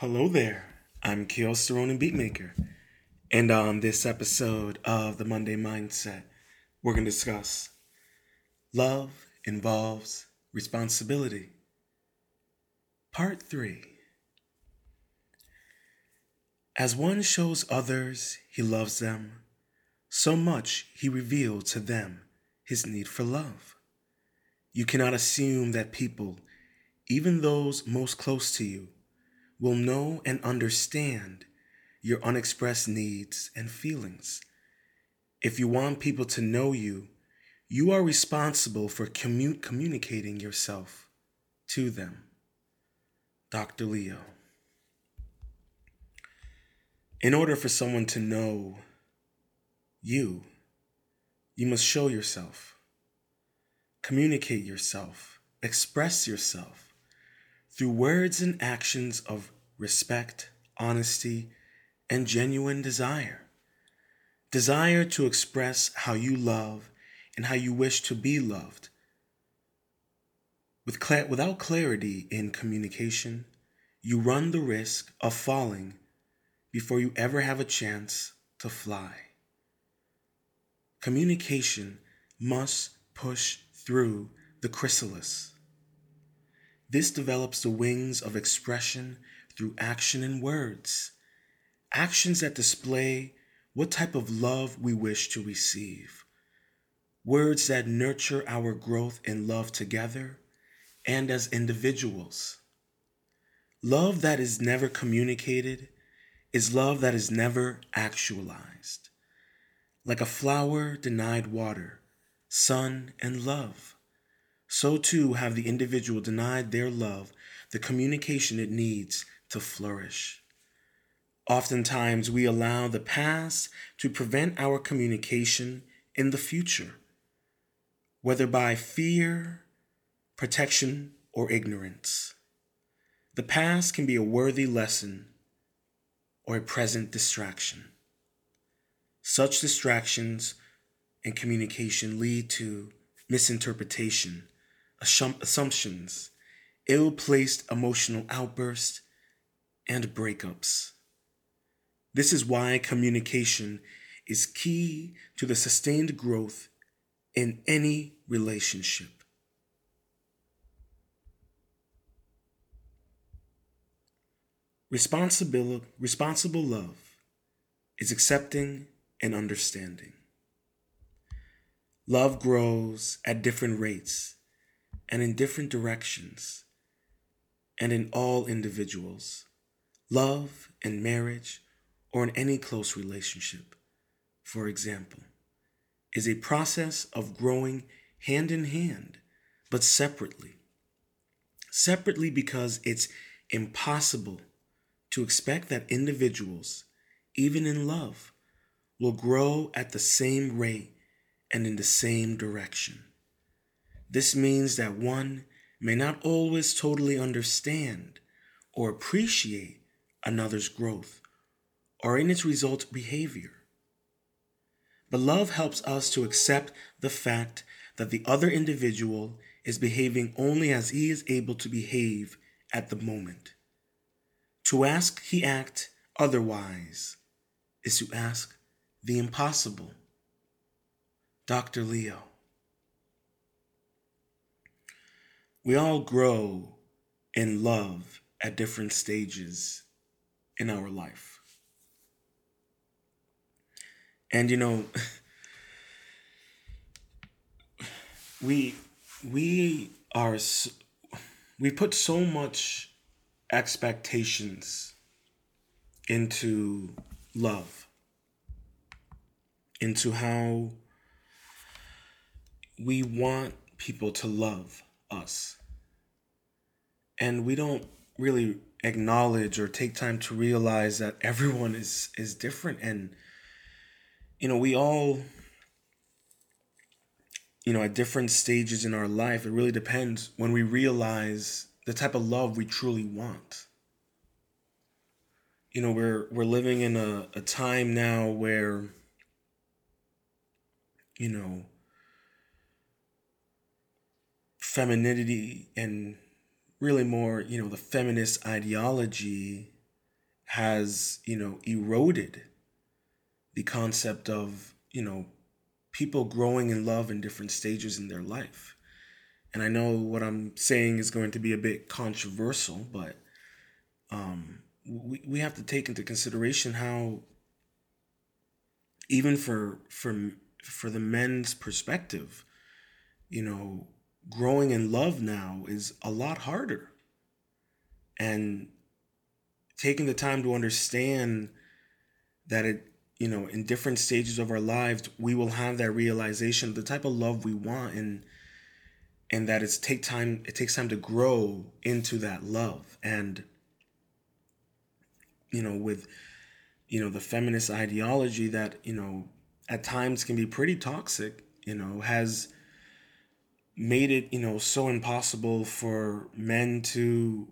Hello there. I'm Keel Saronin Beatmaker. And on this episode of the Monday Mindset, we're going to discuss love involves responsibility. Part 3. As one shows others he loves them, so much he revealed to them his need for love. You cannot assume that people, even those most close to you, will know and understand your unexpressed needs and feelings. If you want people to know you, you are responsible for commu- communicating yourself to them. Dr. Leo. In order for someone to know you, you must show yourself communicate yourself, express yourself through words and actions of respect, honesty, and genuine desire. Desire to express how you love and how you wish to be loved. With cl- without clarity in communication, you run the risk of falling before you ever have a chance to fly. Communication must push through the chrysalis. This develops the wings of expression through action and words. Actions that display what type of love we wish to receive. Words that nurture our growth in love together and as individuals. Love that is never communicated is love that is never actualized. Like a flower denied water, sun, and love. So too have the individual denied their love the communication it needs to flourish. Oftentimes, we allow the past to prevent our communication in the future, whether by fear, protection, or ignorance. The past can be a worthy lesson or a present distraction. Such distractions and communication lead to misinterpretation, assumptions, ill placed emotional outbursts, and breakups. This is why communication is key to the sustained growth in any relationship. Responsible, responsible love is accepting and understanding. Love grows at different rates and in different directions and in all individuals. Love in marriage or in any close relationship, for example, is a process of growing hand in hand, but separately. Separately because it's impossible to expect that individuals, even in love, will grow at the same rate and in the same direction. This means that one may not always totally understand or appreciate another's growth or in its result behavior. But love helps us to accept the fact that the other individual is behaving only as he is able to behave at the moment. To ask he act otherwise is to ask the impossible. Dr. Leo. We all grow in love at different stages in our life. And you know, we we are we put so much expectations into love into how we want people to love us. And we don't really acknowledge or take time to realize that everyone is is different and you know, we all you know, at different stages in our life, it really depends when we realize the type of love we truly want. You know, we're we're living in a, a time now where you know femininity and really more, you know, the feminist ideology has, you know, eroded the concept of, you know, people growing in love in different stages in their life. And I know what I'm saying is going to be a bit controversial, but um, we, we have to take into consideration how even for for for the men's perspective, you know, growing in love now is a lot harder. And taking the time to understand that it, you know, in different stages of our lives, we will have that realization of the type of love we want and and that it's take time it takes time to grow into that love. And you know, with you know, the feminist ideology that, you know, at times can be pretty toxic, you know, has made it, you know, so impossible for men to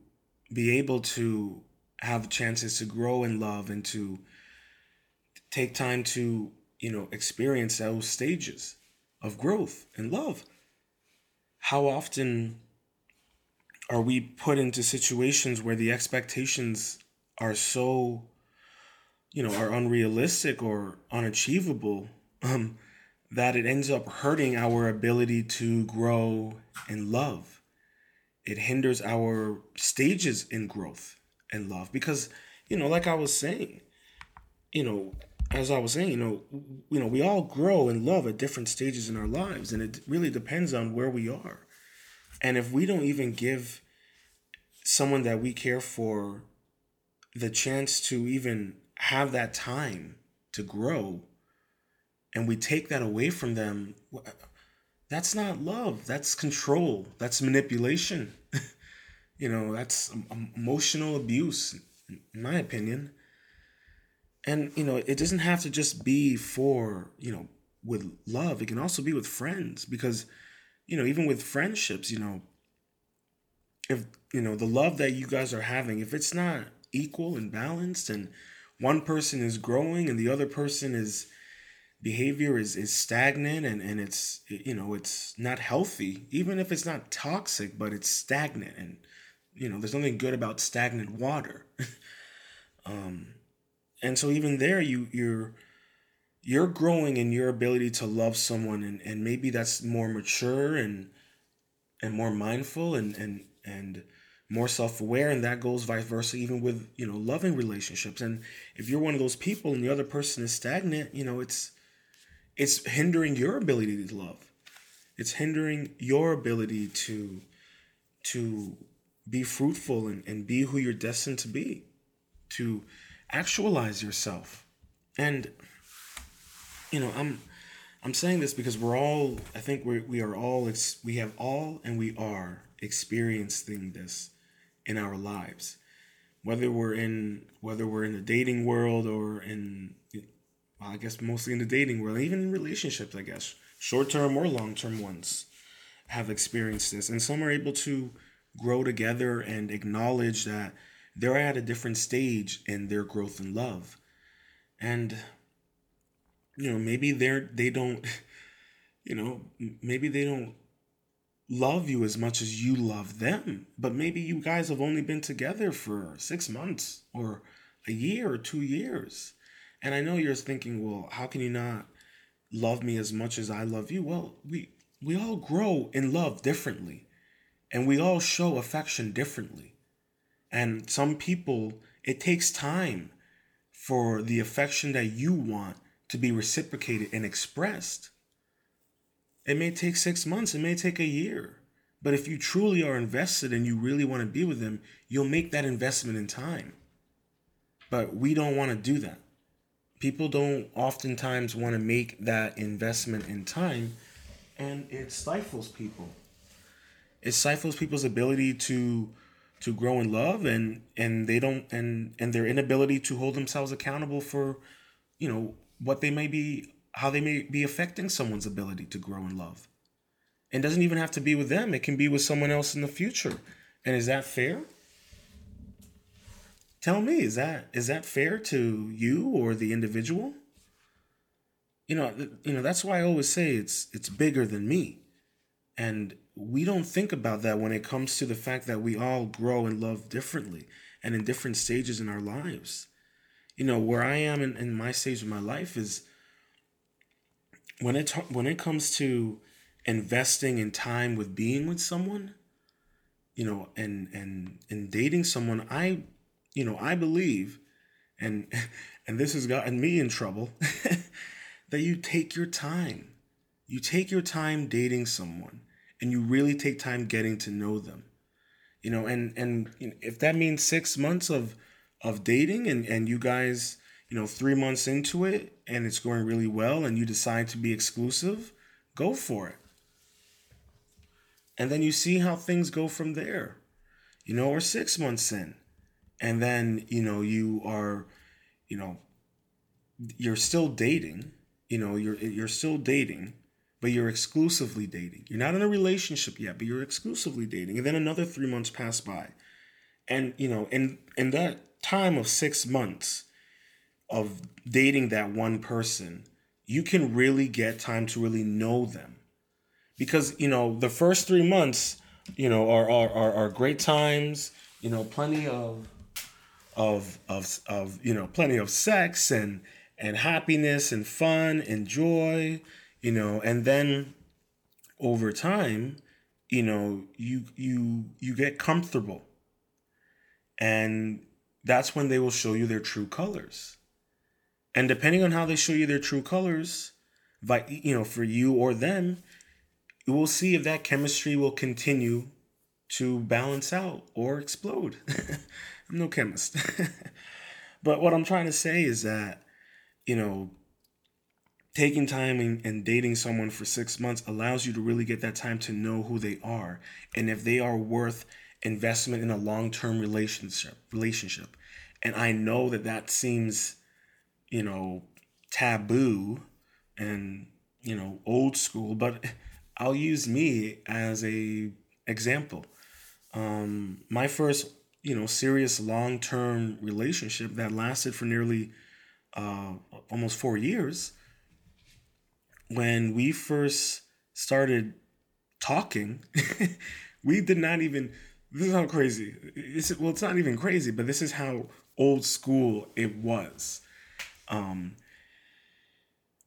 be able to have chances to grow in love and to take time to, you know, experience those stages of growth and love. How often are we put into situations where the expectations are so, you know, are unrealistic or unachievable? Um, that it ends up hurting our ability to grow in love. It hinders our stages in growth and love because, you know, like I was saying, you know, as I was saying, you know, you know, we all grow in love at different stages in our lives, and it really depends on where we are. And if we don't even give someone that we care for the chance to even have that time to grow, and we take that away from them, that's not love. That's control. That's manipulation. you know, that's emotional abuse, in my opinion. And, you know, it doesn't have to just be for, you know, with love. It can also be with friends because, you know, even with friendships, you know, if, you know, the love that you guys are having, if it's not equal and balanced and one person is growing and the other person is, behavior is is stagnant and and it's you know it's not healthy even if it's not toxic but it's stagnant and you know there's nothing good about stagnant water. Um and so even there you you're you're growing in your ability to love someone and and maybe that's more mature and and more mindful and and and more self-aware and that goes vice versa even with you know loving relationships. And if you're one of those people and the other person is stagnant you know it's it's hindering your ability to love. It's hindering your ability to to be fruitful and, and be who you're destined to be to actualize yourself. And you know i'm i'm saying this because we're all i think we we are all we have all and we are experiencing this in our lives. Whether we're in whether we're in the dating world or in Uh, I guess mostly in the dating world, even in relationships, I guess, short term or long term ones have experienced this. And some are able to grow together and acknowledge that they're at a different stage in their growth and love. And, you know, maybe they're, they don't, you know, maybe they don't love you as much as you love them, but maybe you guys have only been together for six months or a year or two years and I know you're thinking, well, how can you not love me as much as I love you? Well, we we all grow in love differently. And we all show affection differently. And some people, it takes time for the affection that you want to be reciprocated and expressed. It may take six months, it may take a year. But if you truly are invested and you really want to be with them, you'll make that investment in time. But we don't want to do that people don't oftentimes want to make that investment in time and it stifles people. It stifles people's ability to to grow in love and and they don't and and their inability to hold themselves accountable for you know what they may be how they may be affecting someone's ability to grow in love. And doesn't even have to be with them it can be with someone else in the future. And is that fair Tell me, is that is that fair to you or the individual? You know, you know that's why I always say it's it's bigger than me. And we don't think about that when it comes to the fact that we all grow and love differently and in different stages in our lives. you know, where I am in, in my stage of my life is when it when it comes to investing in time with being with someone, you know, and and and dating someone, I, you know, I believe, and and this has gotten me in trouble, that you take your time. You take your time dating someone, and you really take time getting to know them. You know, and and if that means six months of of dating, and and you guys, you know, three months into it, and it's going really well, and you decide to be exclusive, go for it and then you see how things go from there you know or six months in and then you know you are you know you're still dating you know you're you're still dating but you're exclusively dating. You're not in a relationship yet but you're exclusively dating. And then another three months pass by. And you know in in that time of six months of dating that one person you can really get time to really know them. Because you know the first three months you know are are, are, are great times you know plenty of of of of you know plenty of sex and and happiness and fun and joy you know and then over time you know you you you get comfortable and that's when they will show you their true colors and depending on how they show you their true colors by you know for you or them we'll see if that chemistry will continue to balance out or explode. I'm no chemist. but what I'm trying to say is that, you know, taking time and, and, dating someone for six months allows you to really get that time to know who they are and if they are worth investment in a long-term relationship relationship and i know that that seems you know taboo and you know old school but I'll use me as a example. Um, my first, you know, serious long term relationship that lasted for nearly uh, almost four years. When we first started talking, we did not even. This is how crazy. It's, well, it's not even crazy, but this is how old school it was. Um,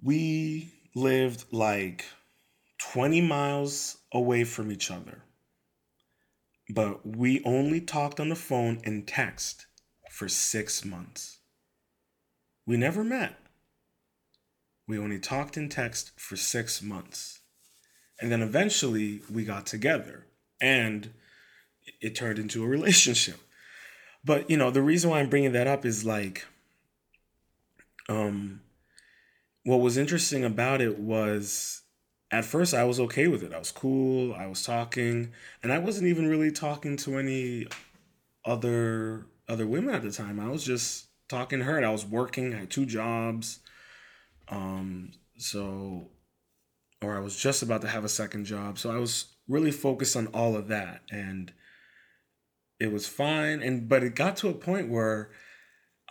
we lived like 20 miles away from each other. But we only talked on the phone and text for six months. We never met. We only talked in text for six months. And then eventually we got together and it turned into a relationship. But, you know, the reason why I'm bringing that up is like, um, what was interesting about it was at first I was okay with it. I was cool. I was talking, and I wasn't even really talking to any other other women at the time. I was just talking to her. And I was working. I had two jobs. Um, so, or I was just about to have a second job. So I was really focused on all of that, and it was fine. And but it got to a point where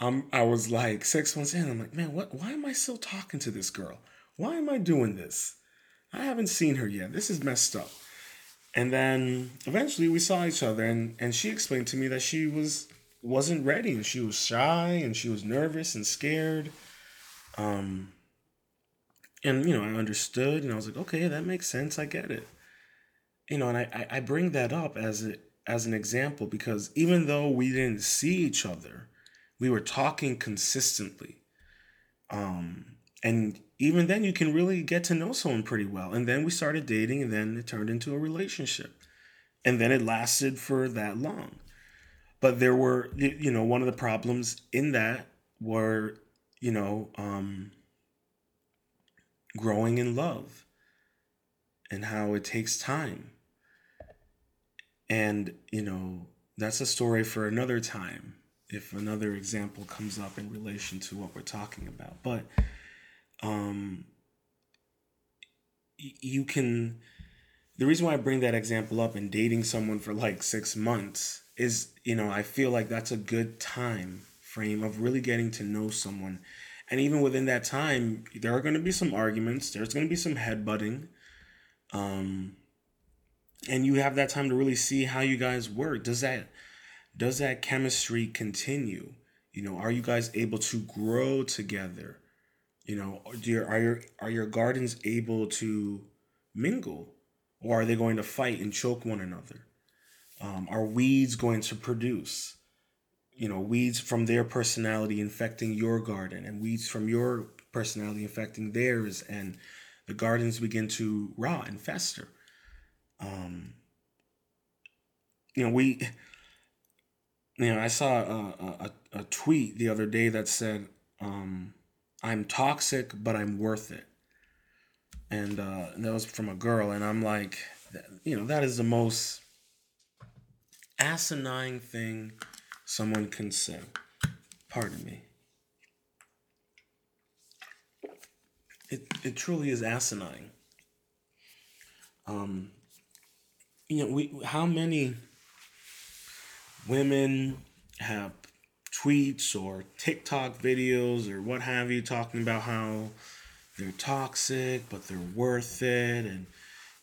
um, I was like six months in. I'm like, man, what? Why am I still talking to this girl? Why am I doing this? I haven't seen her yet. This is messed up. And then eventually we saw each other and, and she explained to me that she was wasn't ready and she was shy and she was nervous and scared. Um and you know, I understood and I was like, okay, that makes sense. I get it. You know, and I, I bring that up as a, as an example because even though we didn't see each other, we were talking consistently. Um and even then you can really get to know someone pretty well. And then we started dating and then it turned into a relationship. And then it lasted for that long. But there were you know one of the problems in that were you know um growing in love and how it takes time. And you know that's a story for another time if another example comes up in relation to what we're talking about. But um, you can the reason why I bring that example up in dating someone for like six months is, you know, I feel like that's a good time frame of really getting to know someone. And even within that time, there are going to be some arguments, there's going to be some headbutting. Um, and you have that time to really see how you guys work. Does that does that chemistry continue? You know, are you guys able to grow together? You know, do your, are your are your gardens able to mingle, or are they going to fight and choke one another? Um, are weeds going to produce? You know, weeds from their personality infecting your garden, and weeds from your personality infecting theirs, and the gardens begin to rot and fester. Um, you know, we, you know, I saw a, a, a tweet the other day that said, um, I'm toxic, but I'm worth it. And, uh, and that was from a girl. And I'm like, you know, that is the most asinine thing someone can say. Pardon me. It, it truly is asinine. Um, you know, we how many women have tweets or TikTok videos or what have you talking about how they're toxic, but they're worth it, and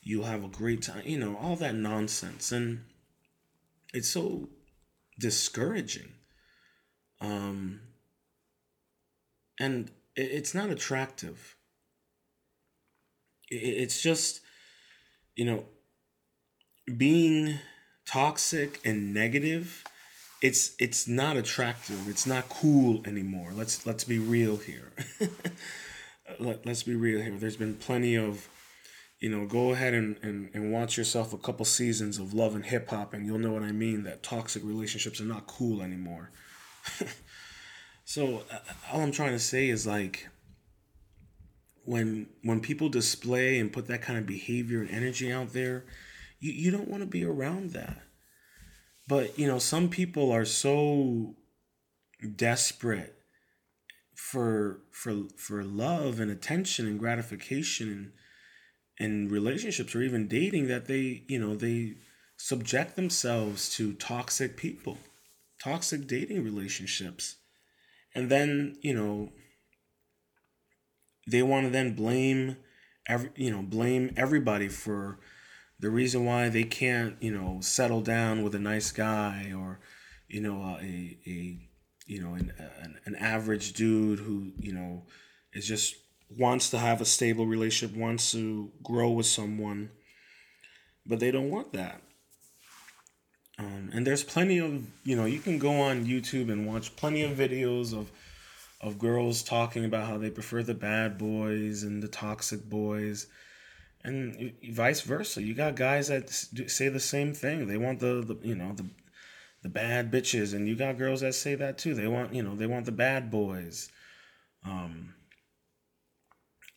you'll have a great time. You know, all that nonsense, and it's so discouraging. Um, and it's not attractive. It's just, you know, being toxic and negative it's it's not attractive. It's not cool anymore. Let's let's be real here. Let, let's be real here. There's been plenty of you know go ahead and, and, and watch yourself a couple seasons of love and hip-hop and you'll know what i mean that toxic relationships are not cool anymore. So uh, all i'm trying to say is like when when people display and put that kind of behavior and energy out there you, you don't want to be around that. But, you know, some people are so desperate for for for love and attention and gratification and in relationships or even dating that they, you know, they subject themselves to toxic people, toxic dating relationships. And then, you know, they want to then blame every, you know, blame everybody for the reason why they can't, you know, settle down with a nice guy or, you know, a, a you know, an, an, an average dude who, you know, is just wants to have a stable relationship, wants to grow with someone, but they don't want that. Um, and there's plenty of, you know, you can go on YouTube and watch plenty of videos of of girls talking about how they prefer the bad boys and the toxic boys and vice versa. You got guys that say the same thing. They want the, the you know the the bad bitches, and you got girls that say that too. They want you know they want the bad boys. Um,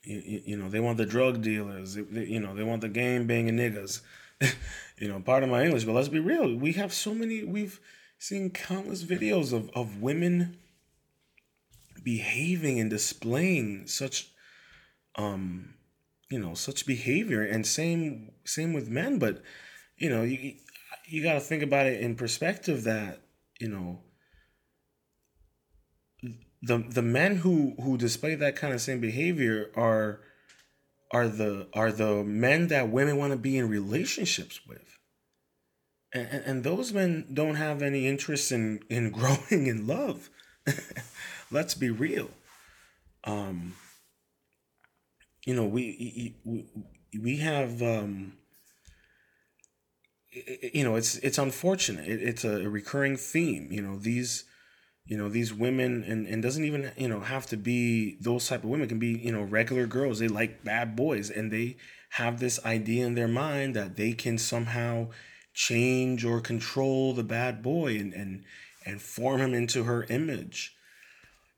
you, you know they want the drug dealers. You know they want the game banging niggas. you know, part of my English, but let's be real. We have so many. We've seen countless videos of of women behaving and displaying such um you know such behavior and same same with men but you know you you got to think about it in perspective that you know the the men who who display that kind of same behavior are are the are the men that women want to be in relationships with. And, and those men don't have any interest in in growing in love. Let's be real. Um you know we we, we have um you know it's it's unfortunate. It, it's a recurring theme you know these you know these women and and doesn't even you know have to be those type of women it can be you know regular girls. They like bad boys and they have this idea in their mind that they can somehow change or control the bad boy and and and form him into her image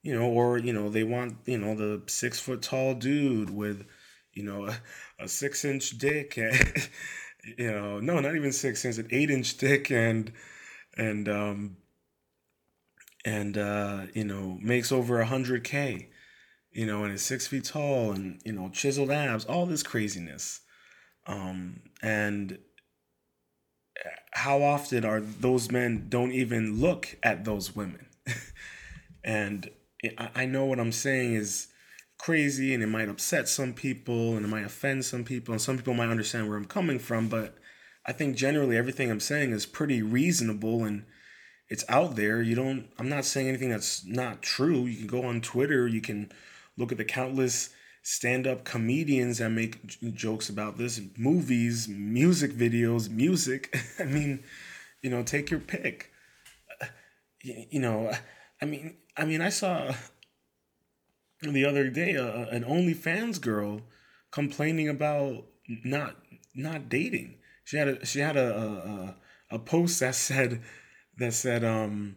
you know, or you know, they want you know the six foot tall dude with, you know, a, a six inch dick, and, you know, no, not even six inch, an eight inch dick, and and um and uh, you know makes over a hundred k, you know, and is six feet tall, and you know chiseled abs, all this craziness, um, and how often are those men don't even look at those women? And I know what I'm saying is crazy and it might upset some people and it might offend some people and some people might understand where I'm coming from, but I think generally everything I'm saying is pretty reasonable and it's out there. You don't. I'm not saying anything that's not true. You can go on Twitter. You can look at the countless stand-up comedians that make j- jokes about this. Movies, music videos, music. I mean, you know, take your pick. Uh, you, you know, I mean, I mean, I saw the other day uh, an OnlyFans girl complaining about not not dating. She had a she had a a, a post that said that said um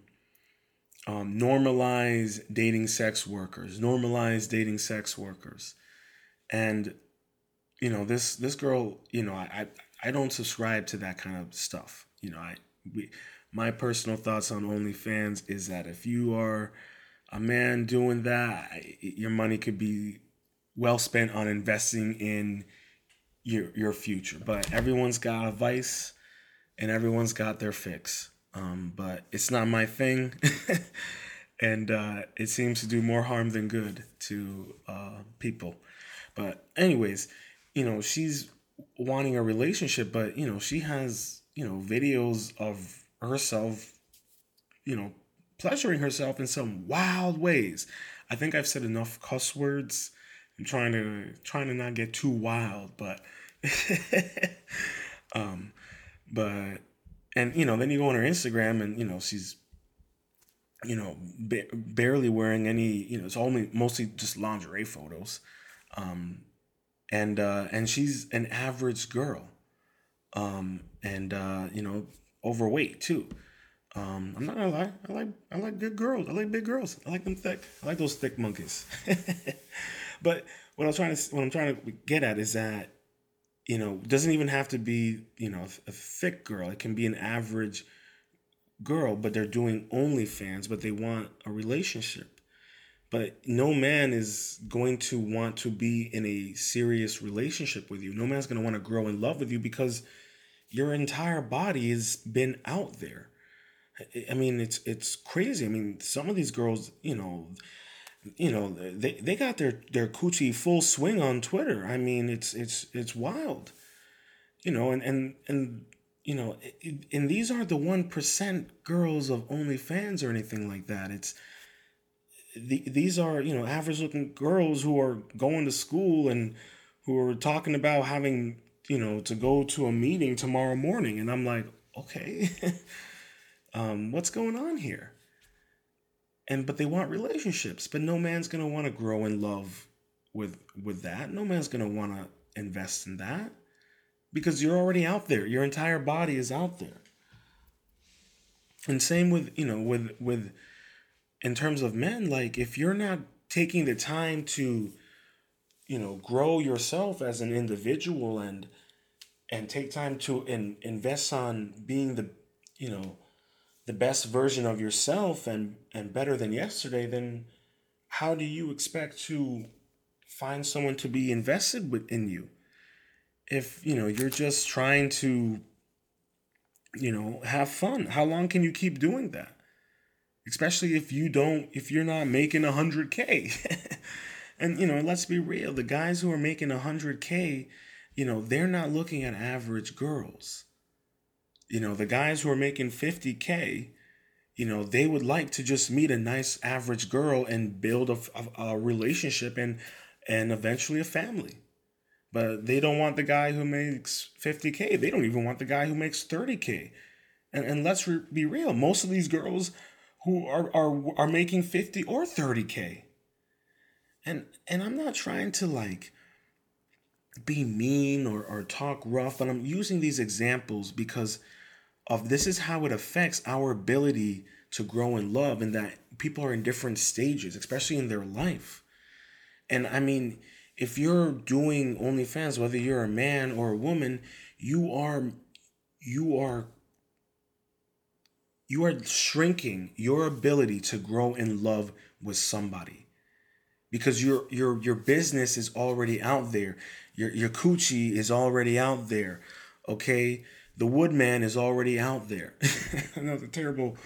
um normalize dating sex workers, normalize dating sex workers, and you know this this girl you know I I, I don't subscribe to that kind of stuff. You know I we my personal thoughts on OnlyFans is that if you are a man doing that, your money could be well spent on investing in your your future. But everyone's got a vice, and everyone's got their fix. Um, but it's not my thing, and uh, it seems to do more harm than good to uh, people. But anyways, you know she's wanting a relationship, but you know she has you know videos of herself, you know pleasuring herself in some wild ways. I think I've said enough cuss words. I'm trying to trying to not get too wild, but um but and you know, then you go on her Instagram and you know, she's you know, ba- barely wearing any, you know, it's only mostly just lingerie photos. Um and uh and she's an average girl. Um and uh you know, overweight too. Um, I'm not gonna lie. I like I like good girls. I like big girls. I like them thick. I like those thick monkeys. but what I'm trying to what I'm trying to get at is that you know doesn't even have to be you know a thick girl. It can be an average girl, but they're doing OnlyFans, but they want a relationship. But no man is going to want to be in a serious relationship with you. No man's going to want to grow in love with you because your entire body has been out there I mean, it's it's crazy. I mean, some of these girls, you know, you know, they, they got their their coochie full swing on Twitter. I mean, it's it's it's wild, you know, and and and you know, and these aren't the one percent girls of OnlyFans or anything like that. It's the, these are you know average looking girls who are going to school and who are talking about having you know to go to a meeting tomorrow morning, and I'm like, okay. um, what's going on here? And but they want relationships, but no man's gonna want to grow in love with with that. No man's gonna want to invest in that because you're already out there. Your entire body is out there. And same with you know with with in terms of men, like if you're not taking the time to you know grow yourself as an individual and and take time to in, invest on being the you know the best version of yourself and and better than yesterday then how do you expect to find someone to be invested within you? If you know you're just trying to you know have fun how long can you keep doing that? Especially if you don't if you're not making 100k and you know let's be real the guys who are making 100k you know they're not looking at average girls you know, the guys who are making 50K, you know, they would like to just meet a nice average girl and build a, a, a relationship and and eventually a family. But they don't want the guy who makes 50K. They don't even want the guy who makes 30K. And, and let's re- be real, most of these girls who are, are are making 50 or 30K. And and I'm not trying to like be mean or, or talk rough, but I'm using these examples because of this is how it affects our ability to grow in love and that people are in different stages, especially in their life. And I mean, if you're doing OnlyFans, whether you're a man or a woman, you are you are you are shrinking your ability to grow in love with somebody because your your your business is already out there your your coochie is already out there okay the Woodman is already out there. That's a terrible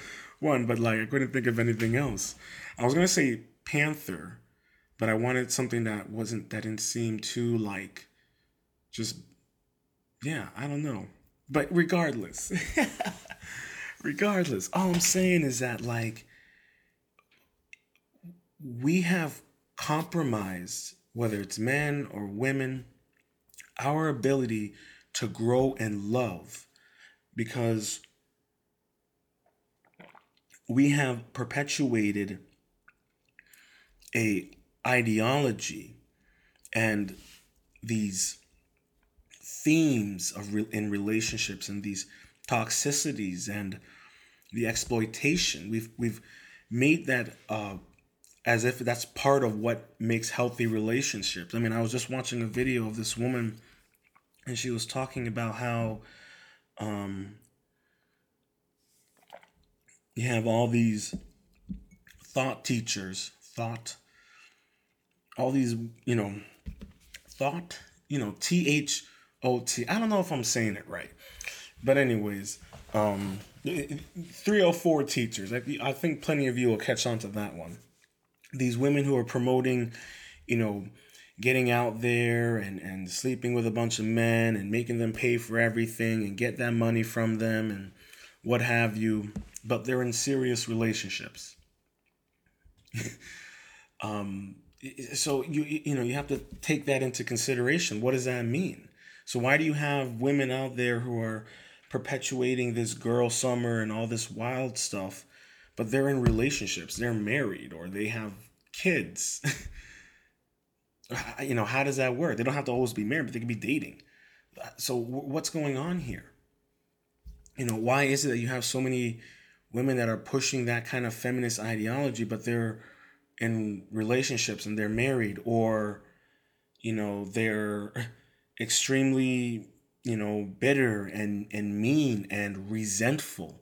one, but like I couldn't think of anything else. I was gonna say Panther, but I wanted something that wasn't that didn't seem too like just yeah, I don't know. But regardless, regardless, all I'm saying is that like we have compromised, whether it's men or women, our ability to grow and love because we have perpetuated a ideology and these themes of re- in relationships and these toxicities and the exploitation. We've we've made that uh, as if that's part of what makes healthy relationships. I mean i was just watching a video of this woman and she was talking about how um, you have all these thought teachers, thought, all these, you know, thought, you know, T H O T. I don't know if I'm saying it right. But, anyways, um, 304 teachers. I, I think plenty of you will catch on to that one. These women who are promoting, you know, getting out there and, and sleeping with a bunch of men and making them pay for everything and get that money from them and what have you, but they're in serious relationships. um, so you you know you have to take that into consideration. What does that mean? So why do you have women out there who are perpetuating this girl summer and all this wild stuff, but they're in relationships, they're married or they have kids? you know, how does that work? They don't have to always be married, but they can be dating. So what's going on here? You know, why is it that you have so many women that are pushing that kind of feminist ideology, but they're in relationships and they're married or, you know, they're extremely, you know, bitter and, and mean and resentful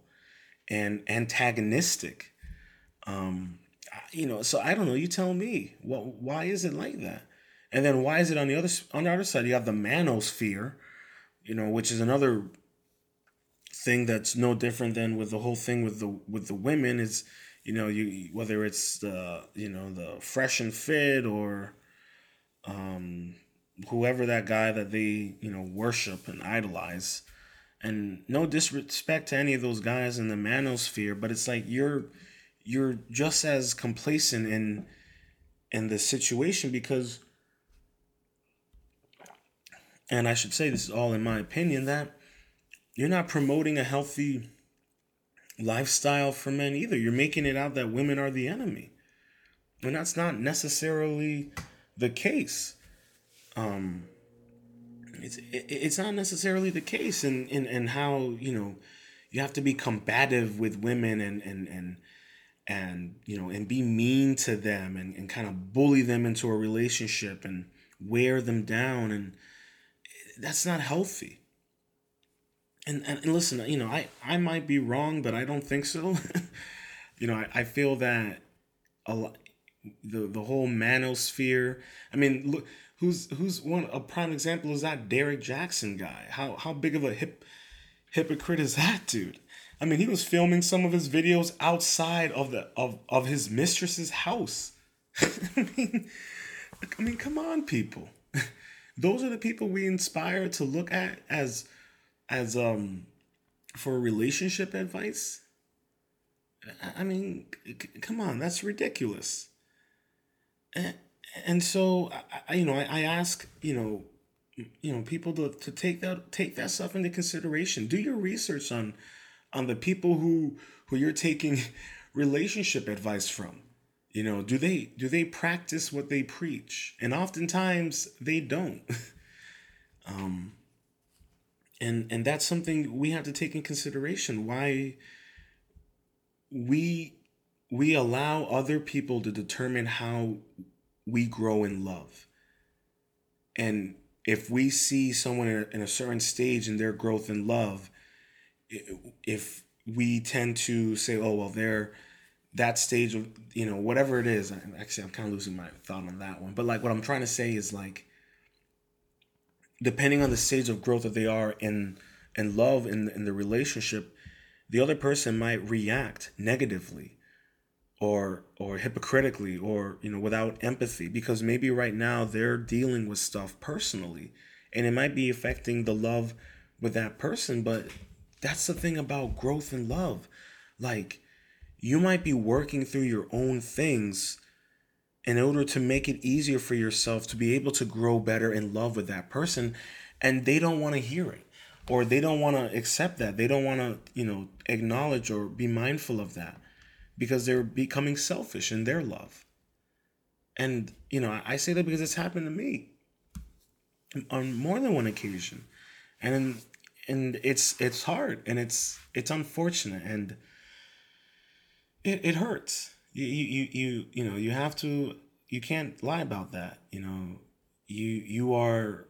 and antagonistic. Um, you know, so I don't know. You tell me. What? Why is it like that? And then why is it on the other on the other side? You have the manosphere, you know, which is another thing that's no different than with the whole thing with the with the women is, you know, you whether it's the you know the fresh and fit or, um, whoever that guy that they you know worship and idolize, and no disrespect to any of those guys in the manosphere, but it's like you're you're just as complacent in in the situation because and I should say this is all in my opinion, that you're not promoting a healthy lifestyle for men either. You're making it out that women are the enemy. And that's not necessarily the case. Um, it's it, it's not necessarily the case in, in, in how, you know, you have to be combative with women and and and and you know and be mean to them and, and kind of bully them into a relationship and wear them down and that's not healthy. And, and, and listen, you know, I, I might be wrong, but I don't think so. you know, I, I feel that a lot, the the whole manosphere. I mean, look, who's who's one a prime example is that Derrick Jaxn guy. How how big of a hip hypocrite is that dude? I mean, he was filming some of his videos outside of the of of his mistress's house. I mean, I mean, come on, people those are the people we inspire to look at as as um for relationship advice? I mean come on that's ridiculous. And, and so I, you know I, I ask you know you know people to, to take that take that stuff into consideration. Do your research on on the people who who you're taking relationship advice from you know do they do they practice what they preach? And oftentimes they don't. Um and and that's something we have to take in consideration why we we allow other people to determine how we grow in love. And if we see someone in a, in a certain stage in their growth in love if we tend to say oh well they're that stage of you know whatever it is actually i'm kind of losing my thought on that one but like what i'm trying to say is like depending on the stage of growth that they are in in love in, in the relationship the other person might react negatively or or hypocritically or you know without empathy because maybe right now they're dealing with stuff personally and it might be affecting the love with that person but that's the thing about growth and love. Like, you might be working through your own things in order to make it easier for yourself to be able to grow better in love with that person and they don't want to hear it or they don't want to accept that. They don't want to you know acknowledge or be mindful of that because they're becoming selfish in their love. And you know i say that because it's happened to me on more than one occasion. And and it's it's hard and it's it's unfortunate. And it, it hurts. You, you you you know you have to you can't lie about that you know. You you are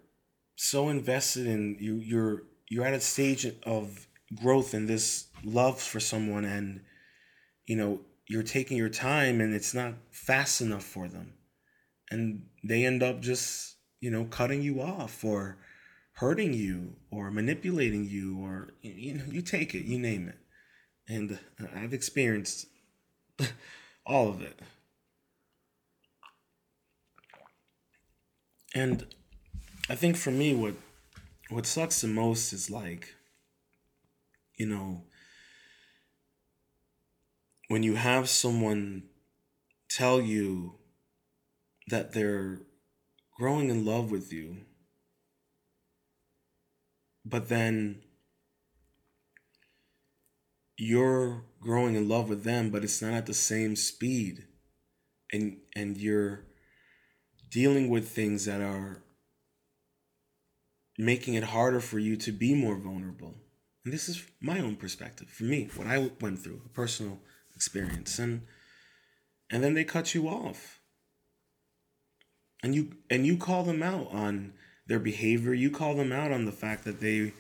so invested in you you're you're at a stage of growth in this love for someone and you know you're taking your time and it's not fast enough for them. And they end up just you know cutting you off or hurting you or manipulating you or you know you take it you name it. And uh, i've experienced all of it. And i think for me what what sucks the most is like you know when you have someone tell you that they're growing in love with you but then you're growing in love with them but it's not at the same speed. And and you're dealing with things that are making it harder for you to be more vulnerable. And this is my own perspective for me what i went through a personal experience. And and then they cut you off. And you and you call them out on their behavior. You call them out on the fact that they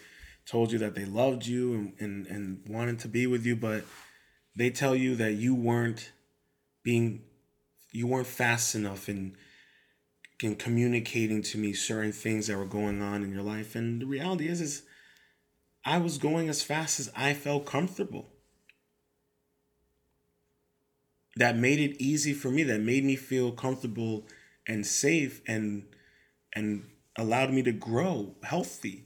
told you that they loved you and, and, and wanted to be with you, but they tell you that you weren't being you weren't fast enough in in communicating to me certain things that were going on in your life. And the reality is is I was going as fast as I felt comfortable. That made it easy for me, that made me feel comfortable and safe and and allowed me to grow healthy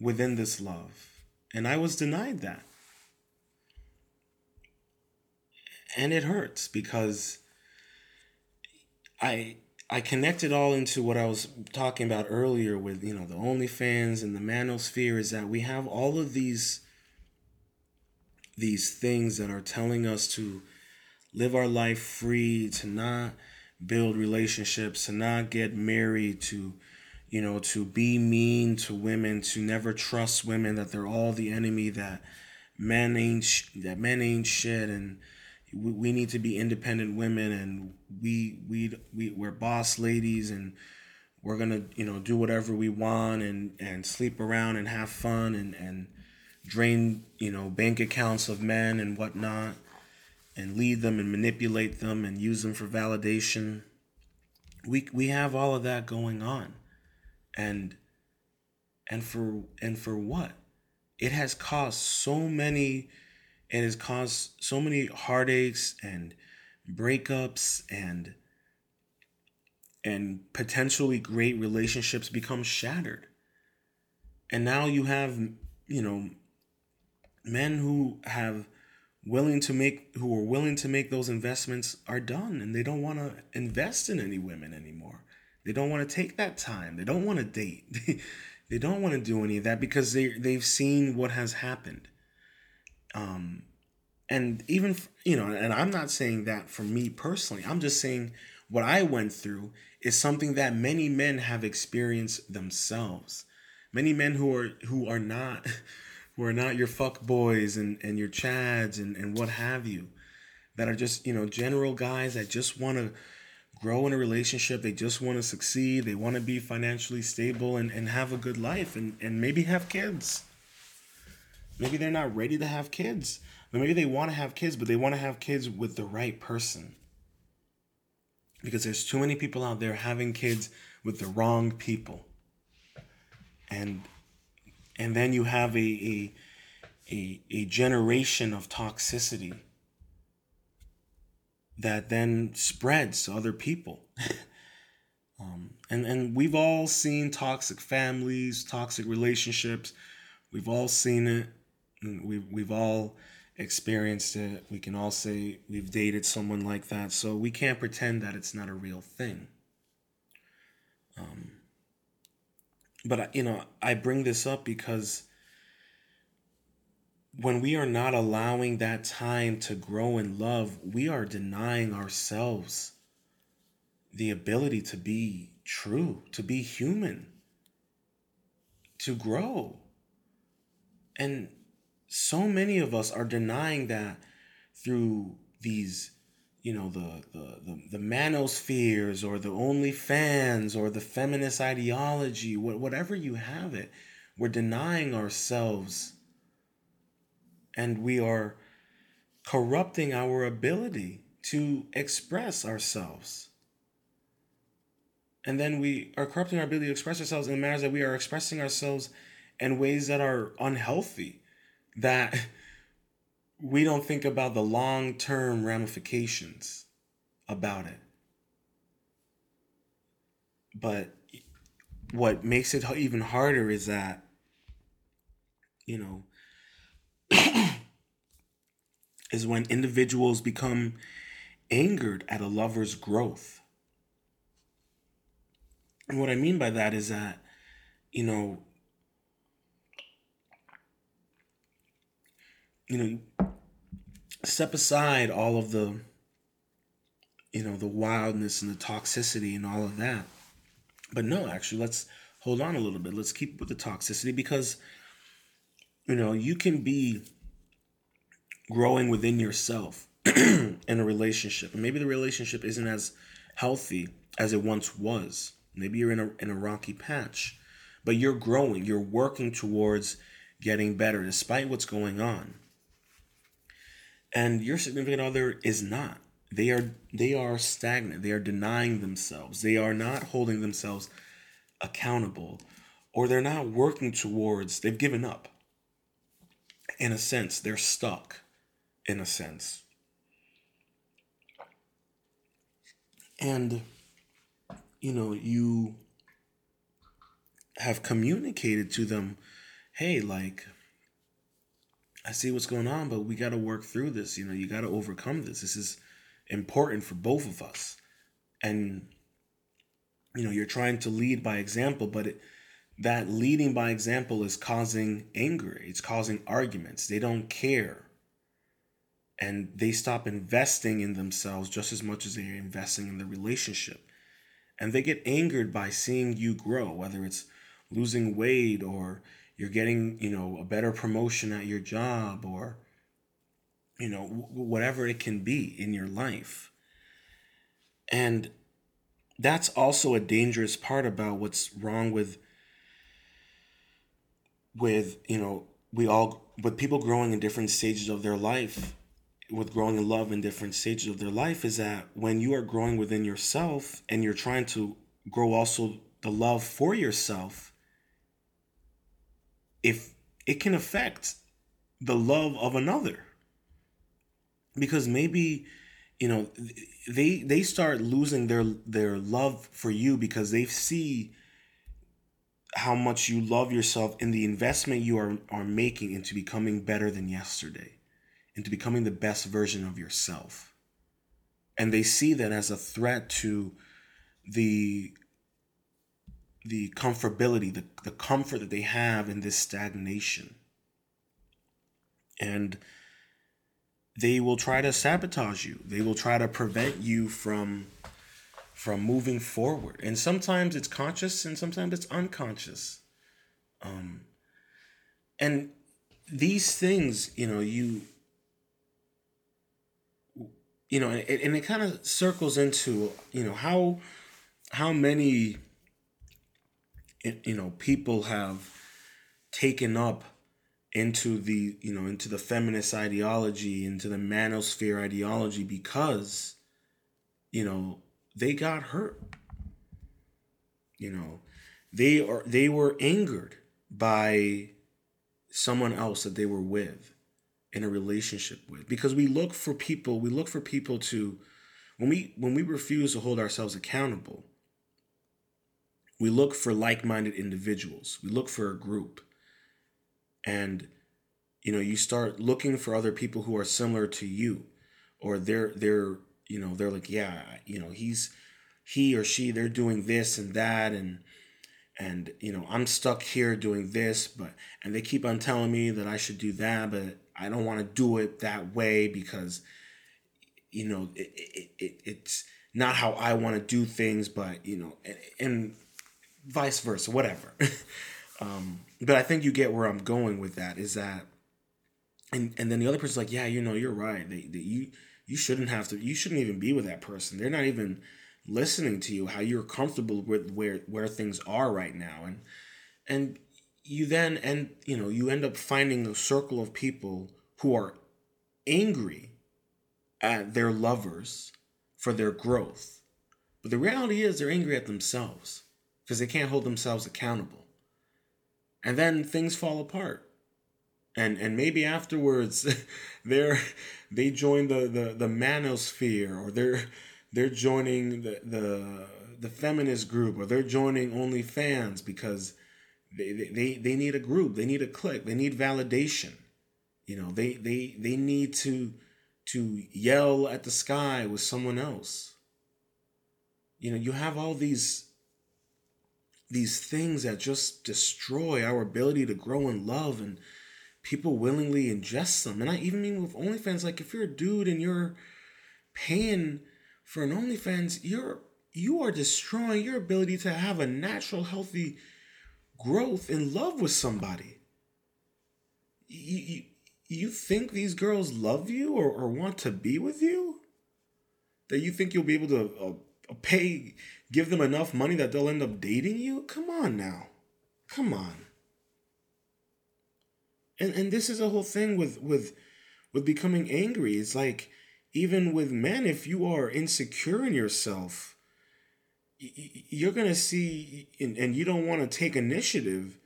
within this love. And I was denied that. And it hurts because I I connected all into what I was talking about earlier with, you know, the OnlyFans and the manosphere is that we have all of these these things that are telling us to live our life free, to not build relationships, to not get married, to you know, to be mean to women, to never trust women, that they're all the enemy, that men ain't sh- that men ain't shit, and we, we need to be independent women, and we we we we're boss ladies, and we're gonna you know do whatever we want, and and sleep around and have fun, and and drain you know bank accounts of men and whatnot, and lead them and manipulate them and use them for validation. We we have all of that going on and and for and for what? It has caused so many it has caused so many heartaches and breakups and and potentially great relationships become shattered. And now you have you know men who have willing to make who are willing to make those investments are done and they don't want to invest in any women anymore they don't want to take that time. They don't want to date. they don't want to do any of that because they they've seen what has happened. Um, and even you know, and I'm not saying that for me personally. I'm just saying what I went through is something that many men have experienced themselves. Many men who are who are not who are not your fuck boys and, and your chads and, and what have you, that are just, you know, general guys that just want to grow in a relationship. They just want to succeed. They want to be financially stable and, and have a good life and, and maybe have kids. Maybe they're not ready to have kids. But maybe they want to have kids, but they want to have kids with the right person. Because there's too many people out there having kids with the wrong people. And and then you have a a, a, a generation of toxicity that then spreads to other people. um, and, and we've all seen toxic families, toxic relationships. We've all seen it. We've, we've all experienced it. We can all say we've dated someone like that. So we can't pretend that it's not a real thing. Um, but, you know, I bring this up because when we are not allowing that time to grow in love, we are denying ourselves the ability to be true, to be human, to grow. And so many of us are denying that through these you know the the the, the manospheres or the only fans or the feminist ideology whatever you have it we're denying ourselves and we are corrupting our ability to express ourselves and then we are corrupting our ability to express ourselves in the manners that we are expressing ourselves in ways that are unhealthy that we don't think about the long term ramifications about it. But what makes it even harder is that, you know, is when individuals become angered at a lover's growth. And what I mean by that is that, you know, you know, step aside all of the, you know, the wildness and the toxicity and all of that. But no, actually, let's hold on a little bit. Let's keep with the toxicity because, you know, you can be growing within yourself in a relationship. And maybe the relationship isn't as healthy as it once was. Maybe you're in a, in a rocky patch, but you're growing. You're working towards getting better despite what's going on and your significant other is not they are they are stagnant they are denying themselves they are not holding themselves accountable or they're not working towards they've given up in a sense they're stuck in a sense and you know you have communicated to them hey like I see what's going on, but we got to work through this. You know, you got to overcome this. This is important for both of us. And, you know, you're trying to lead by example, but it, that leading by example is causing anger, it's causing arguments. They don't care. And they stop investing in themselves just as much as they're investing in the relationship. And they get angered by seeing you grow, whether it's losing weight or you're getting you know a better promotion at your job or you know whatever it can be in your life and that's also a dangerous part about what's wrong with with you know we all with people growing in different stages of their life with growing in love in different stages of their life is that when you are growing within yourself and you're trying to grow also the love for yourself if it can affect the love of another. Because maybe you know they they start losing their their love for you because they see how much you love yourself in the investment you are are making into becoming better than yesterday into becoming the best version of yourself and they see that as a threat to the the comfortability, the, the comfort that they have in this stagnation. And they will try to sabotage you. They will try to prevent you from from moving forward. And sometimes it's conscious and sometimes it's unconscious. Um and these things, you know, you you know, and and it kind of circles into, you know, how how many you know people have taken up into the you know into the feminist ideology into the manosphere ideology because you know they got hurt. You know they are they were angered by someone else that they were with in a relationship with. Because we look for people we look for people to when we when we refuse to hold ourselves accountable we look for like minded individuals, we look for a group. And, you know you start looking for other people who are similar to you or they're they're you know they're like yeah you know he's he or she they're doing this and that and and you know i'm stuck here doing this but and they keep on telling me that i should do that but i don't want to do it that way because you know it, it, it it's not how i want to do things but you know and, and vice versa whatever. Um but i think you get where i'm going with that is that and and then the other person's like yeah you know you're right they, they, you you shouldn't have to you shouldn't even be with that person. They're not even listening to you how you're comfortable with where where things are right now. And and you then and you know you end up finding a circle of people who are angry at their lovers for their growth. But the reality is they're angry at themselves because they can't hold themselves accountable. And then things fall apart and and maybe afterwards they're they join the the the manosphere or they're they're joining the the the feminist group or they're joining OnlyFans because they, they they need a group, they need a click, they need validation. You know, they they they need to to yell at the sky with someone else. You know, you have all these these things that just destroy our ability to grow in love and people willingly ingest them. And I even mean with OnlyFans, like if you're a dude and you're paying for an OnlyFans, you're you are destroying your ability to have a natural, healthy growth in love with somebody. You, you, you think these girls love you or, or want to be with you? That you think you'll be able to uh, pay, give them enough money that they'll end up dating you? Come on now. Come on. And and this is a whole thing with with with becoming angry. It's like even with men, if you are insecure in yourself, you're to see, and and you don't want to take initiative,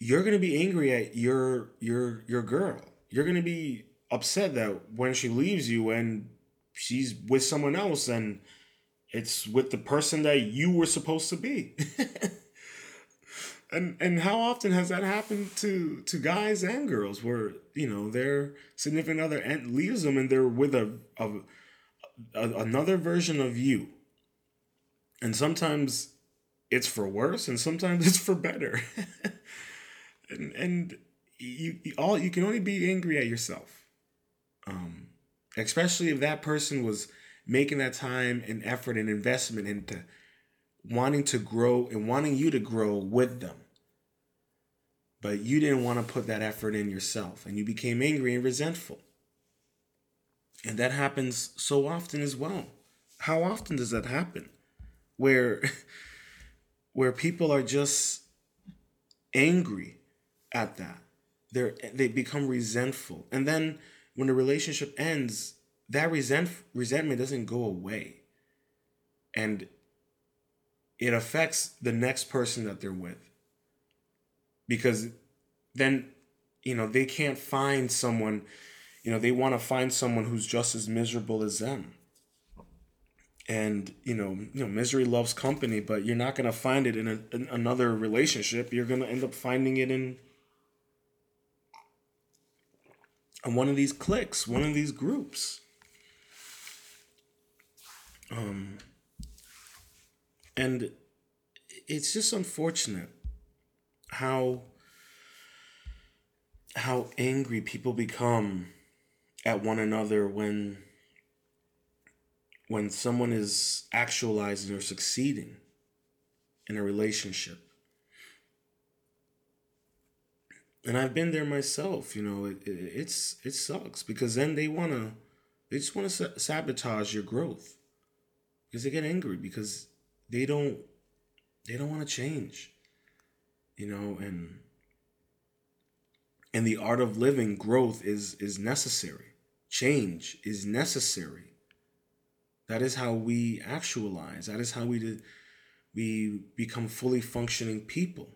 you're to be angry at your your your girl. You're to be upset that when she leaves you and she's with someone else and it's with the person that you were supposed to be. and and how often has that happened to to guys and girls where you know their significant other and leaves them and they're with a, a, a another version of you. And sometimes it's for worse and sometimes it's for better. And and you, all you can only be angry at yourself um especially if that person was making that time and effort and investment into wanting to grow and wanting you to grow with them. But you didn't want to put that effort in yourself and you became angry and resentful. And that happens so often as well. How often does that happen? Where where people are just angry at that. They're they become resentful. And then when the relationship ends, that resent, resentment doesn't go away. And it affects the next person that they're with. Because then, you know, they can't find someone, you know, they want to find someone who's just as miserable as them. And you know, you know, misery loves company, but you're not gonna find it in, a, in another relationship. You're gonna end up finding it in, in one of these cliques, one of these groups. Um, and it's just unfortunate how how angry people become at one another when when someone is actualizing or succeeding in a relationship. And I've been there myself, you know, it, it it's it sucks because then they want to they just want to sabotage your growth. Because they get angry because they don't they don't want to change you know and and the art of living growth is is necessary. Change is necessary. That is how we actualize. That is how we do, we become fully functioning people.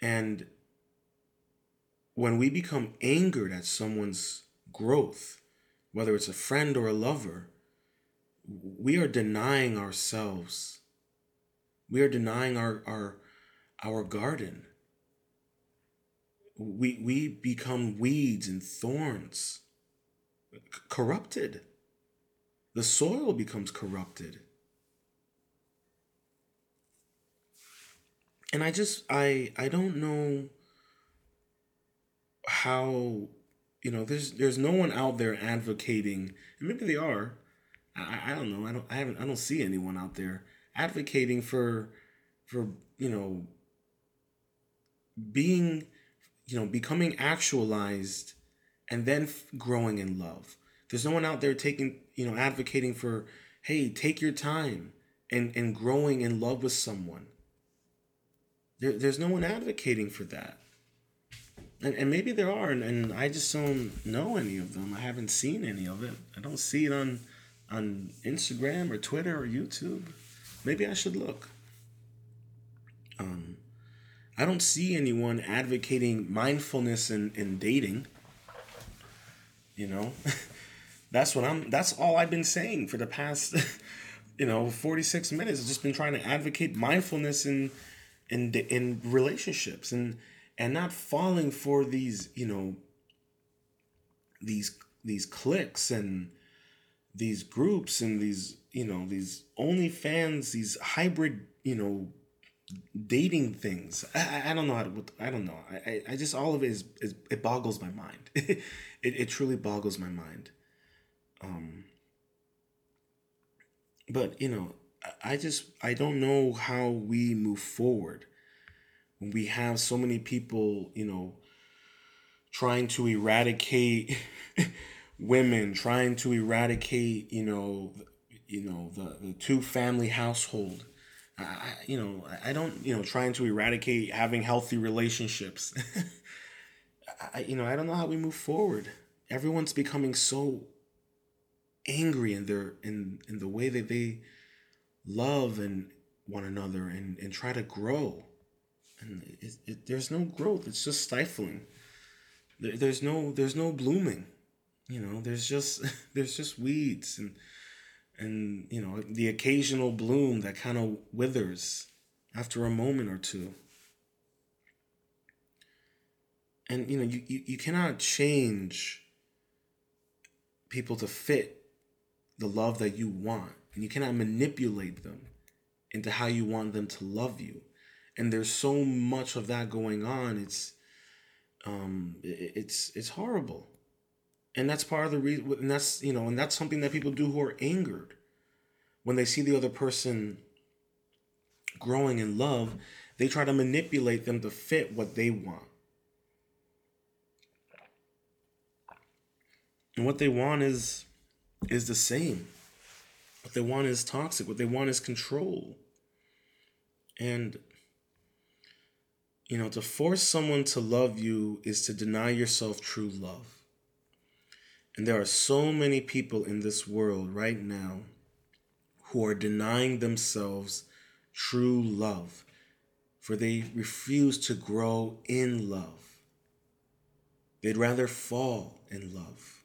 And when we become angered at someone's growth whether it's a friend or a lover we are denying ourselves. We are denying our our our garden. we we become weeds and thorns c- corrupted the soil becomes corrupted and i just i i don't know how you know there's there's no one out there advocating and maybe they are I, I don't know. I don't i haven't i don't see anyone out there advocating for for you know being you know becoming actualized and then f- growing in love. There's no one out there taking you know advocating for hey take your time and and growing in love with someone. There, there's no one advocating for that. And, and maybe there are and, and i just don't know any of them. I haven't seen any of it. I don't see it on on instagram or twitter or youtube maybe i should look. Um i don't see anyone advocating mindfulness in, in dating you know? That's what i'm that's all i've been saying for the past you know 46 minutes. I've just been trying to advocate mindfulness in in in relationships and and not falling for these you know these these clicks and these groups and these you know these only fans these hybrid you know dating things. I, I don't know how to i don't know. I, I just all of it is, is it boggles my mind. It, it truly boggles my mind. Um but you know i just i don't know how we move forward. When we have so many people you know trying to eradicate women trying to eradicate you know you know the, the two family household. I, you know i don't you know trying to eradicate having healthy relationships. I, you know i don't know how we move forward. Everyone's becoming so angry in their in in the way that they love and one another and and try to grow. And it, it, there's no growth. It's just stifling. There, there's no there's no blooming you know there's just there's just weeds and and you know the occasional bloom that kind of withers after a moment or two. And you know you, you, you cannot change people to fit the love that you want and you cannot manipulate them into how you want them to love you. And there's so much of that going on it's um it, it's it's horrible and that's part of the reason and that's you know and that's something that people do who are angered when they see the other person growing in love they try to manipulate them to fit what they want. And what they want is is the same. What they want is toxic. What they want is control. And you know to force someone to love you is to deny yourself true love and there are so many people in this world right now who are denying themselves true love, for they refuse to grow in love. They'd rather fall in love.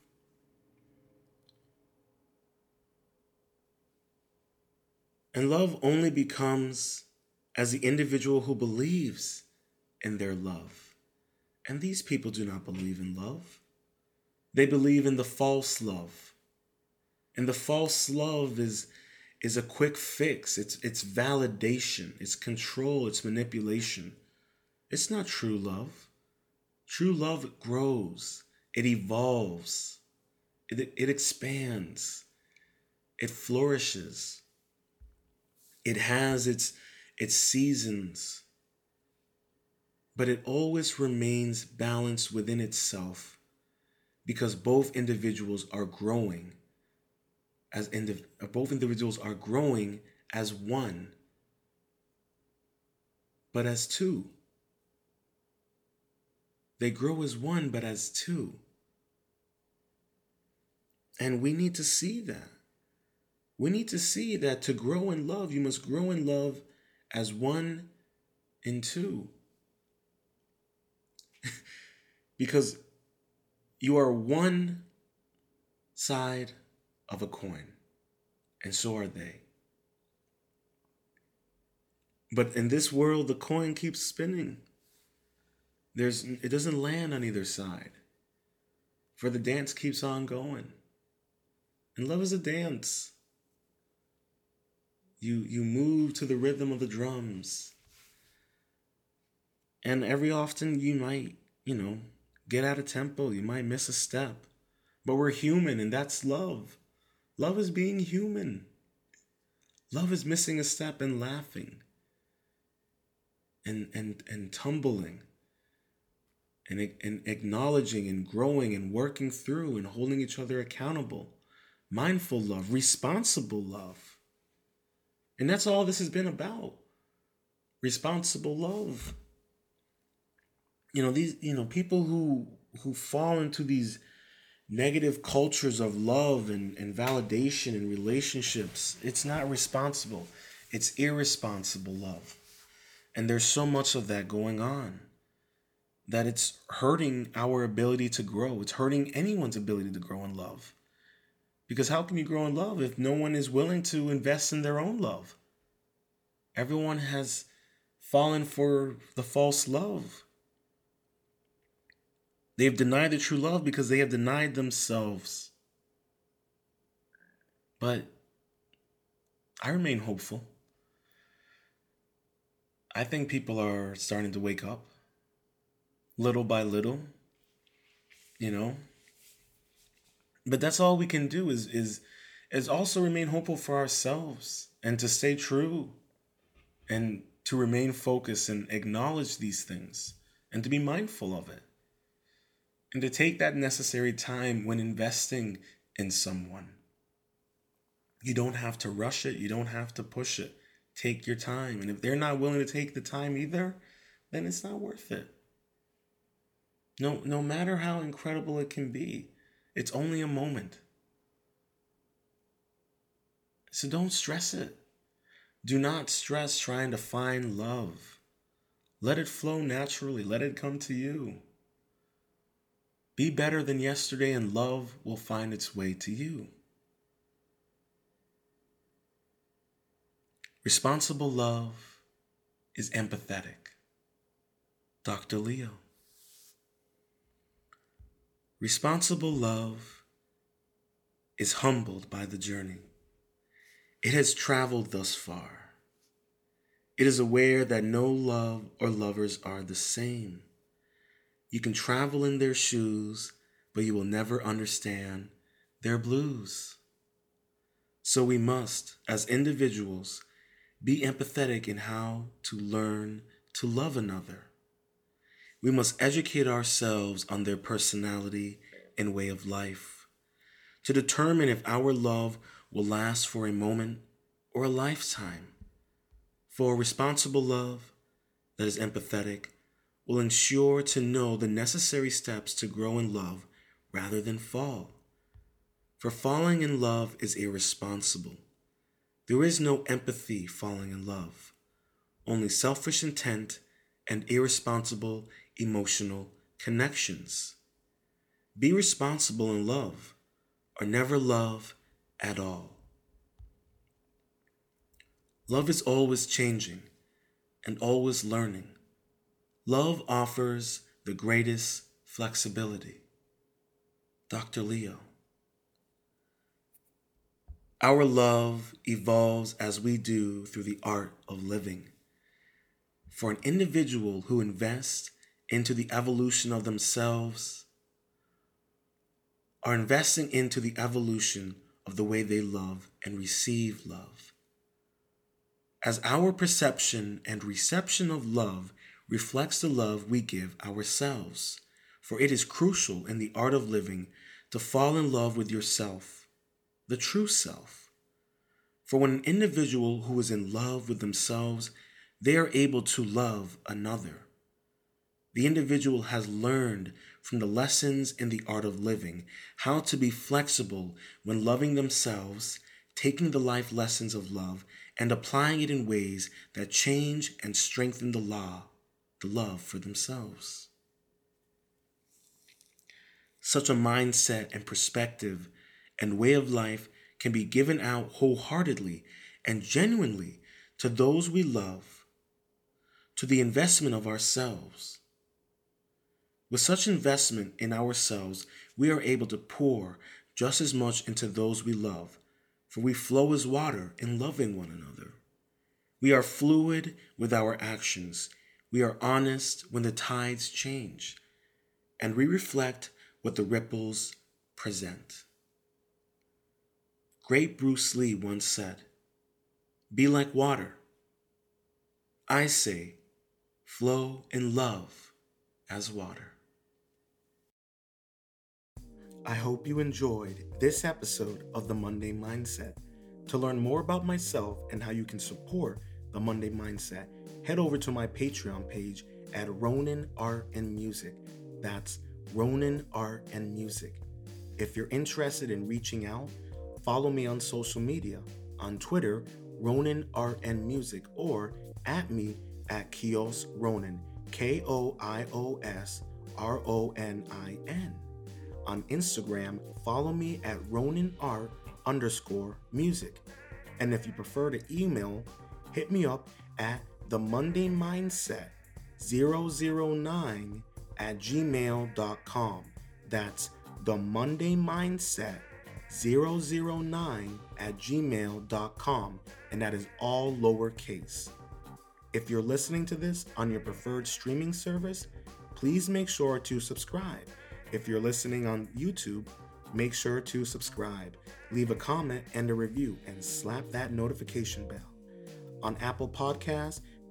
And love only becomes as the individual who believes in their love. And these people do not believe in love. They believe in the false love. And the false love is is a quick fix. It's it's validation, it's control, it's manipulation. It's not true love. True love grows, it evolves, it, it expands, it flourishes. It has its its seasons, but it always remains balanced within itself because both individuals are growing as indiv- both individuals are growing as one but as two. They grow as one but as two. And we need to see that. We need to see that to grow in love you must grow in love as one and two. Because you are one side of a coin, and so are they. But in this world, the coin keeps spinning. There's it doesn't land on either side. For the dance keeps on going. And love is a dance. You you move to the rhythm of the drums. And every often you might, you know, get out of tempo, you might miss a step. But we're human and that's love. Love is being human. Love is missing a step and laughing and and and tumbling and, and acknowledging and growing and working through and holding each other accountable. Mindful love, responsible love. And that's all this has been about. Responsible love. You know, these, you know, people who who fall into these negative cultures of love and, and validation and relationships, it's not responsible. It's irresponsible love. And there's so much of that going on that it's hurting our ability to grow. It's hurting anyone's ability to grow in love. Because how can you grow in love if no one is willing to invest in their own love? Everyone has fallen for the false love. They've denied the true love because they have denied themselves. But I remain hopeful. I think people are starting to wake up little by little, you know. But that's all we can do is is is also remain hopeful for ourselves and to stay true and to remain focused and acknowledge these things and to be mindful of it. And to take that necessary time when investing in someone. You don't have to rush it, you don't have to push it. Take your time. And if they're not willing to take the time either, then it's not worth it. No, no matter how incredible it can be, it's only a moment. So don't stress it. Do not stress trying to find love. Let it flow naturally, let it come to you. Be better than yesterday, and love will find its way to you. Responsible love is empathetic. Dr. Leo. Responsible love is humbled by the journey. It has traveled thus far. It is aware that no love or lovers are the same. You can travel in their shoes, but you will never understand their blues. So we must, as individuals, be empathetic in how to learn to love another. We must educate ourselves on their personality and way of life to determine if our love will last for a moment or a lifetime. For responsible love that is empathetic will ensure to know the necessary steps to grow in love rather than fall. For falling in love is irresponsible. There is no empathy falling in love, only selfish intent and irresponsible emotional connections. Be responsible in love, or never love at all. Love is always changing and always learning. Love offers the greatest flexibility. Dr. Leo. Our love evolves as we do through the art of living. For an individual who invests into the evolution of themselves are investing into the evolution of the way they love and receive love. As our perception and reception of love reflects the love we give ourselves, for it is crucial in the art of living to fall in love with yourself, the true self. For when an individual who is in love with themselves, they are able to love another. The individual has learned from the lessons in the art of living how to be flexible when loving themselves, taking the life lessons of love, and applying it in ways that change and strengthen the law, the love for themselves. Such a mindset and perspective and way of life can be given out wholeheartedly and genuinely to those we love, to the investment of ourselves With such investment in ourselves, we are able to pour just as much into those we love, for we flow as water in loving one another. We are fluid with our actions. We are honest when the tides change, and we reflect what the ripples present. Great Bruce Lee once said, Be like water. I say, flow in love as water. I hope you enjoyed this episode of the Monday Mindset. To learn more about myself and how you can support the Monday Mindset, head over to my Patreon page at Ronin Art and Music. That's Ronin Art and Music. If you're interested in reaching out, follow me on social media on Twitter, Ronin Art and Music, or at me at Koios Ronin, K O I O S R O N I N. On Instagram, follow me at Ronin Art underscore music. And if you prefer to email, hit me up at the Monday Mindset 009 at gmail.com. That's the Monday Mindset 009 at gmail.com. And that is all lowercase. If you're listening to this on your preferred streaming service, please make sure to subscribe if you're listening on YouTube, make sure to subscribe, leave a comment and a review, and slap that notification bell. On Apple Podcasts,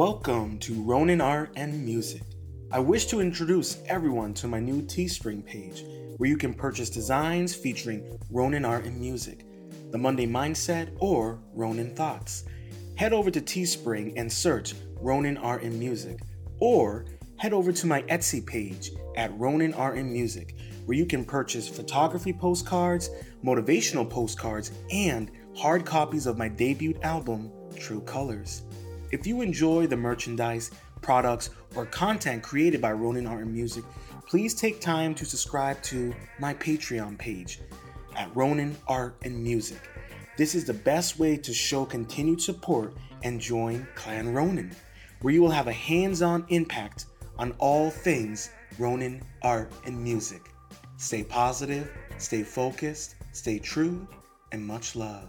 Welcome to Ronin Art and Music. I wish to introduce everyone to my new Teespring page, where you can purchase designs featuring Ronin Art and Music, the Monday Mindset, or Ronin Thoughts. Head over to Teespring and search Ronin Art and Music, or head over to my Etsy page at Ronin Art and Music, where you can purchase photography postcards, motivational postcards, and hard copies of my debut album, True Colors. If you enjoy the merchandise, products, or content created by Ronin Art and Music, please take time to subscribe to my Patreon page at Ronin Art and Music. This is the best way to show continued support and join Clan Ronin, where you will have a hands on impact on all things Ronin art and music. Stay positive, stay focused, stay true, and much love.